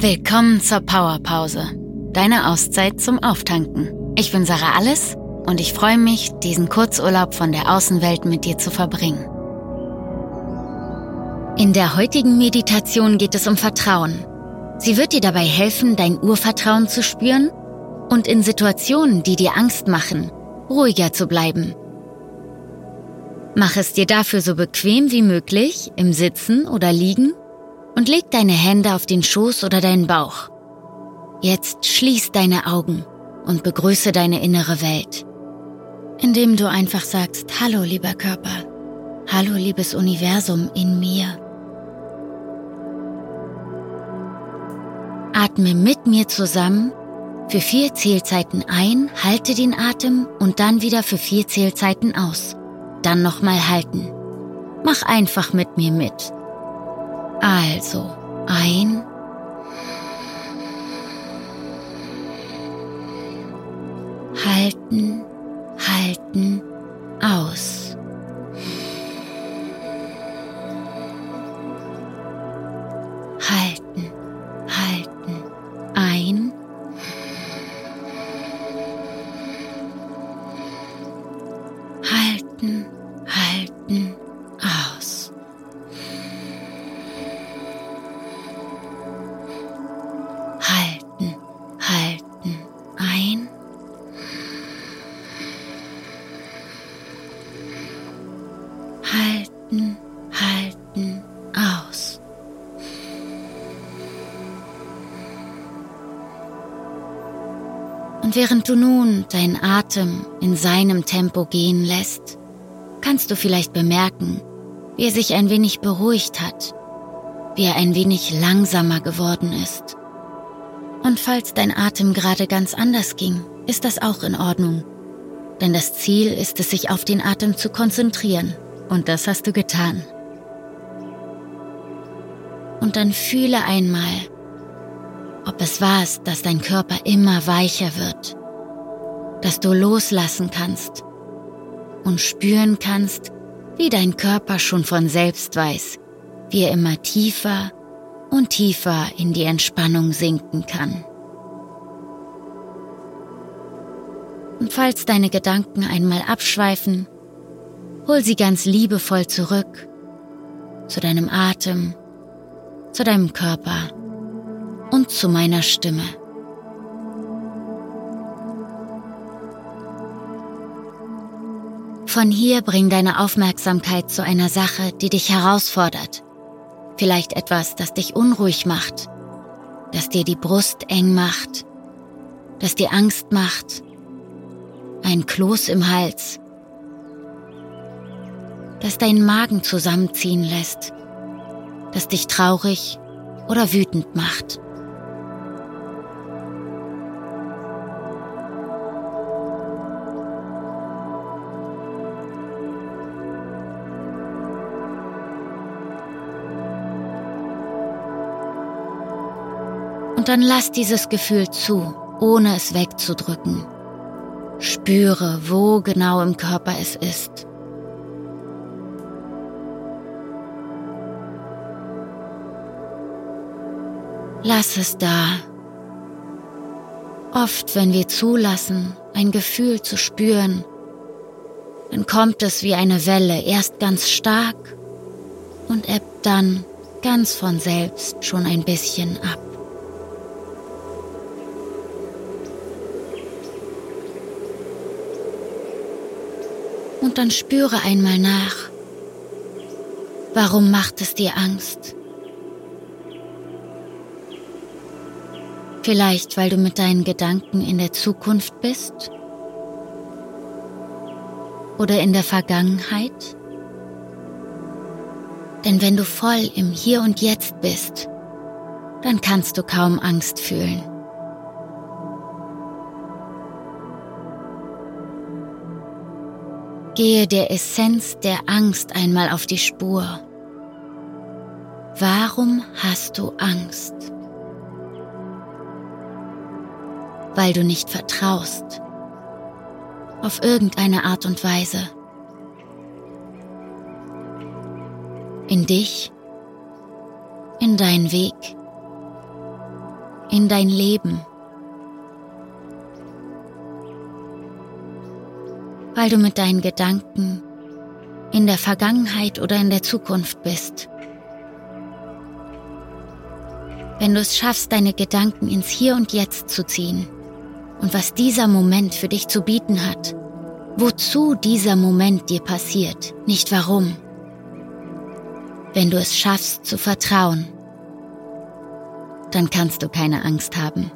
Willkommen zur Powerpause, deine Auszeit zum Auftanken. Ich bin Sarah Alles und ich freue mich, diesen Kurzurlaub von der Außenwelt mit dir zu verbringen. In der heutigen Meditation geht es um Vertrauen. Sie wird dir dabei helfen, dein Urvertrauen zu spüren und in Situationen, die dir Angst machen, ruhiger zu bleiben. Mach es dir dafür so bequem wie möglich, im Sitzen oder Liegen und leg deine Hände auf den Schoß oder deinen Bauch. Jetzt schließ deine Augen und begrüße deine innere Welt, indem du einfach sagst, Hallo lieber Körper, Hallo liebes Universum in mir. Atme mit mir zusammen für vier Zählzeiten ein, halte den Atem und dann wieder für vier Zählzeiten aus. Dann nochmal halten. Mach einfach mit mir mit. Also ein. Halten, halten, aus. Und während du nun deinen Atem in seinem Tempo gehen lässt, kannst du vielleicht bemerken, wie er sich ein wenig beruhigt hat, wie er ein wenig langsamer geworden ist. Und falls dein Atem gerade ganz anders ging, ist das auch in Ordnung. Denn das Ziel ist es, sich auf den Atem zu konzentrieren. Und das hast du getan. Und dann fühle einmal, ob es wahr ist, dass dein Körper immer weicher wird, dass du loslassen kannst und spüren kannst, wie dein Körper schon von selbst weiß, wie er immer tiefer und tiefer in die Entspannung sinken kann. Und falls deine Gedanken einmal abschweifen, hol sie ganz liebevoll zurück zu deinem Atem, zu deinem Körper und zu meiner Stimme. Von hier bring deine Aufmerksamkeit zu einer Sache, die dich herausfordert. Vielleicht etwas, das dich unruhig macht, das dir die Brust eng macht, das dir Angst macht, ein Kloß im Hals, das deinen Magen zusammenziehen lässt, das dich traurig oder wütend macht. Dann lass dieses Gefühl zu, ohne es wegzudrücken. Spüre, wo genau im Körper es ist. Lass es da. Oft, wenn wir zulassen, ein Gefühl zu spüren, dann kommt es wie eine Welle erst ganz stark und ebbt dann ganz von selbst schon ein bisschen ab. Und dann spüre einmal nach. Warum macht es dir Angst? Vielleicht, weil du mit deinen Gedanken in der Zukunft bist? Oder in der Vergangenheit? Denn wenn du voll im Hier und Jetzt bist, dann kannst du kaum Angst fühlen. Gehe der Essenz der Angst einmal auf die Spur. Warum hast du Angst? Weil du nicht vertraust. Auf irgendeine Art und Weise. In dich, in deinen Weg, in dein Leben. Weil du mit deinen Gedanken in der Vergangenheit oder in der Zukunft bist. Wenn du es schaffst, deine Gedanken ins Hier und Jetzt zu ziehen und was dieser Moment für dich zu bieten hat, wozu dieser Moment dir passiert, nicht warum. Wenn du es schaffst zu vertrauen, dann kannst du keine Angst haben.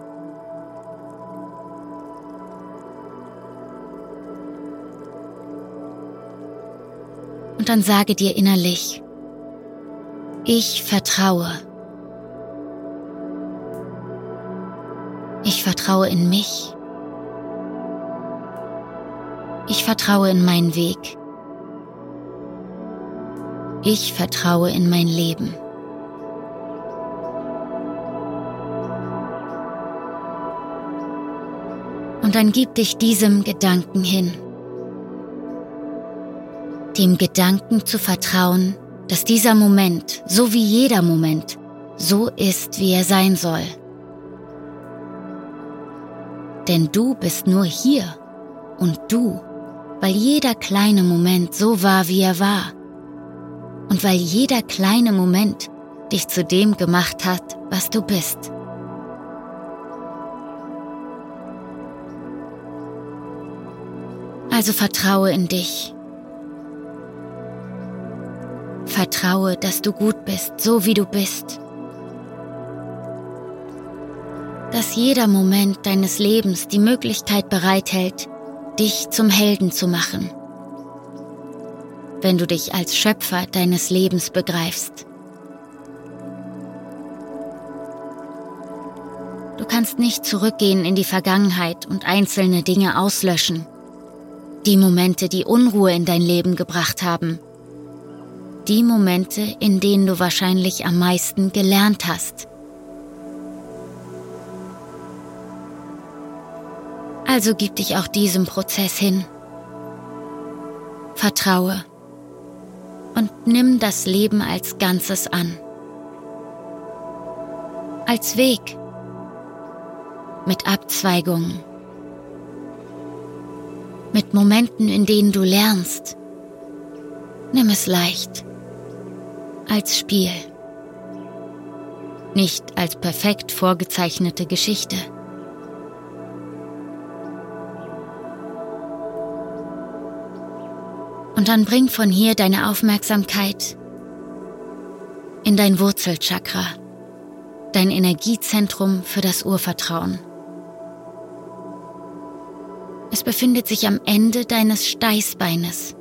Und dann sage dir innerlich, ich vertraue. Ich vertraue in mich. Ich vertraue in meinen Weg. Ich vertraue in mein Leben. Und dann gib dich diesem Gedanken hin. Dem Gedanken zu vertrauen, dass dieser Moment, so wie jeder Moment, so ist, wie er sein soll. Denn du bist nur hier und du, weil jeder kleine Moment so war, wie er war. Und weil jeder kleine Moment dich zu dem gemacht hat, was du bist. Also vertraue in dich. Vertraue, dass du gut bist, so wie du bist. dass jeder Moment deines Lebens die Möglichkeit bereithält, dich zum Helden zu machen. Wenn du dich als Schöpfer deines Lebens begreifst. Du kannst nicht zurückgehen in die Vergangenheit und einzelne Dinge auslöschen. Die Momente, die Unruhe in dein Leben gebracht haben. Die Momente, in denen du wahrscheinlich am meisten gelernt hast. Also gib dich auch diesem Prozess hin. Vertraue und nimm das Leben als Ganzes an. Als Weg mit Abzweigungen, mit Momenten, in denen du lernst. Nimm es leicht, als Spiel, nicht als perfekt vorgezeichnete Geschichte. Und dann bring von hier deine Aufmerksamkeit in dein Wurzelchakra, dein Energiezentrum für das Urvertrauen. Es befindet sich am Ende deines Steißbeines.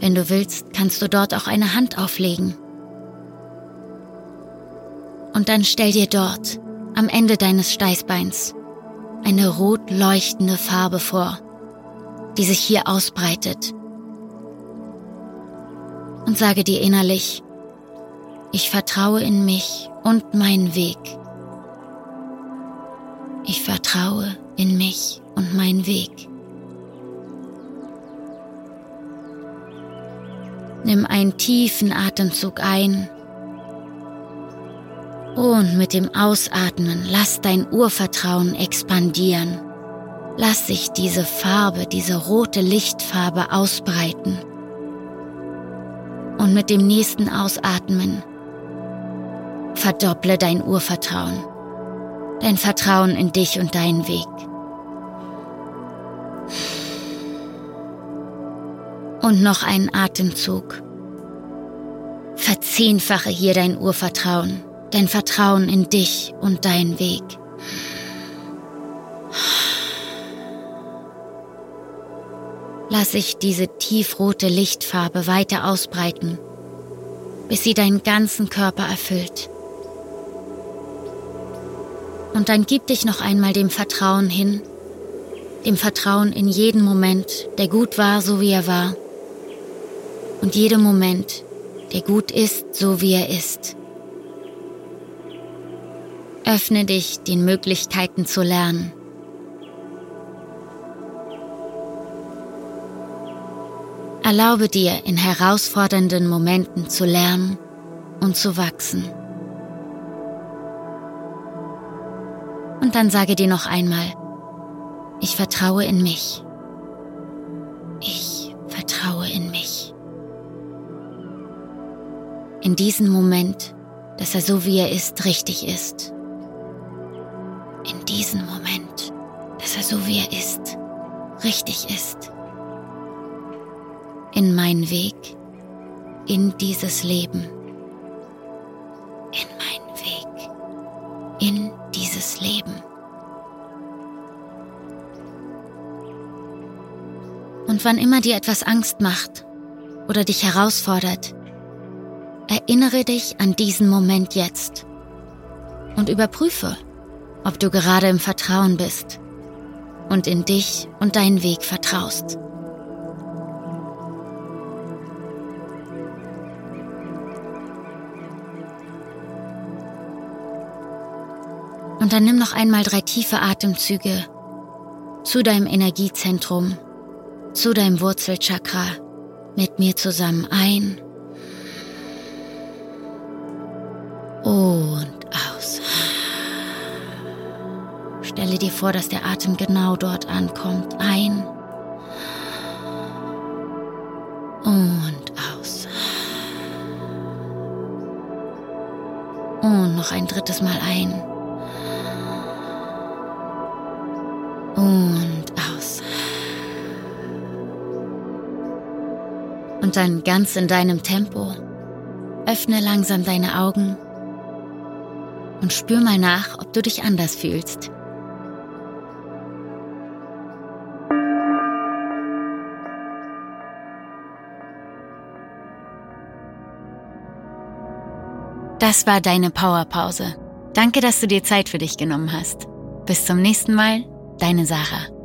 Wenn du willst, kannst du dort auch eine Hand auflegen. Und dann stell dir dort, am Ende deines Steißbeins, eine rot leuchtende Farbe vor die sich hier ausbreitet. Und sage dir innerlich, ich vertraue in mich und meinen Weg. Ich vertraue in mich und meinen Weg. Nimm einen tiefen Atemzug ein und mit dem Ausatmen lass dein Urvertrauen expandieren. Lass sich diese Farbe, diese rote Lichtfarbe ausbreiten. Und mit dem nächsten Ausatmen verdopple dein Urvertrauen, dein Vertrauen in dich und deinen Weg. Und noch einen Atemzug. Verzehnfache hier dein Urvertrauen, dein Vertrauen in dich und deinen Weg. lass sich diese tiefrote Lichtfarbe weiter ausbreiten, bis sie deinen ganzen Körper erfüllt. Und dann gib dich noch einmal dem Vertrauen hin, dem Vertrauen in jeden Moment, der gut war, so wie er war, und jedem Moment, der gut ist, so wie er ist. Öffne dich den Möglichkeiten zu lernen Erlaube dir, in herausfordernden Momenten zu lernen und zu wachsen. Und dann sage dir noch einmal, ich vertraue in mich. Ich In diesem Moment, dass er so wie er ist, richtig ist. In diesem Moment, dass er so wie er ist, richtig ist. In meinen Weg, in dieses Leben. In meinen Weg, in dieses Leben. Und wann immer dir etwas Angst macht oder dich herausfordert, erinnere dich an diesen Moment jetzt und überprüfe, ob du gerade im Vertrauen bist und in dich und deinen Weg vertraust. Und dann nimm noch einmal drei tiefe Atemzüge zu deinem Energiezentrum, zu deinem Wurzelchakra mit mir zusammen ein Stelle dir vor, dass der Atem genau dort ankommt. Ein und aus. Und noch ein drittes Mal ein. Und aus. Und dann ganz in deinem Tempo. Öffne langsam deine Augen und spür mal nach, ob du dich anders fühlst. Das war deine Powerpause. Danke, dass du dir Zeit für dich genommen hast. Bis zum nächsten Mal, deine Sarah.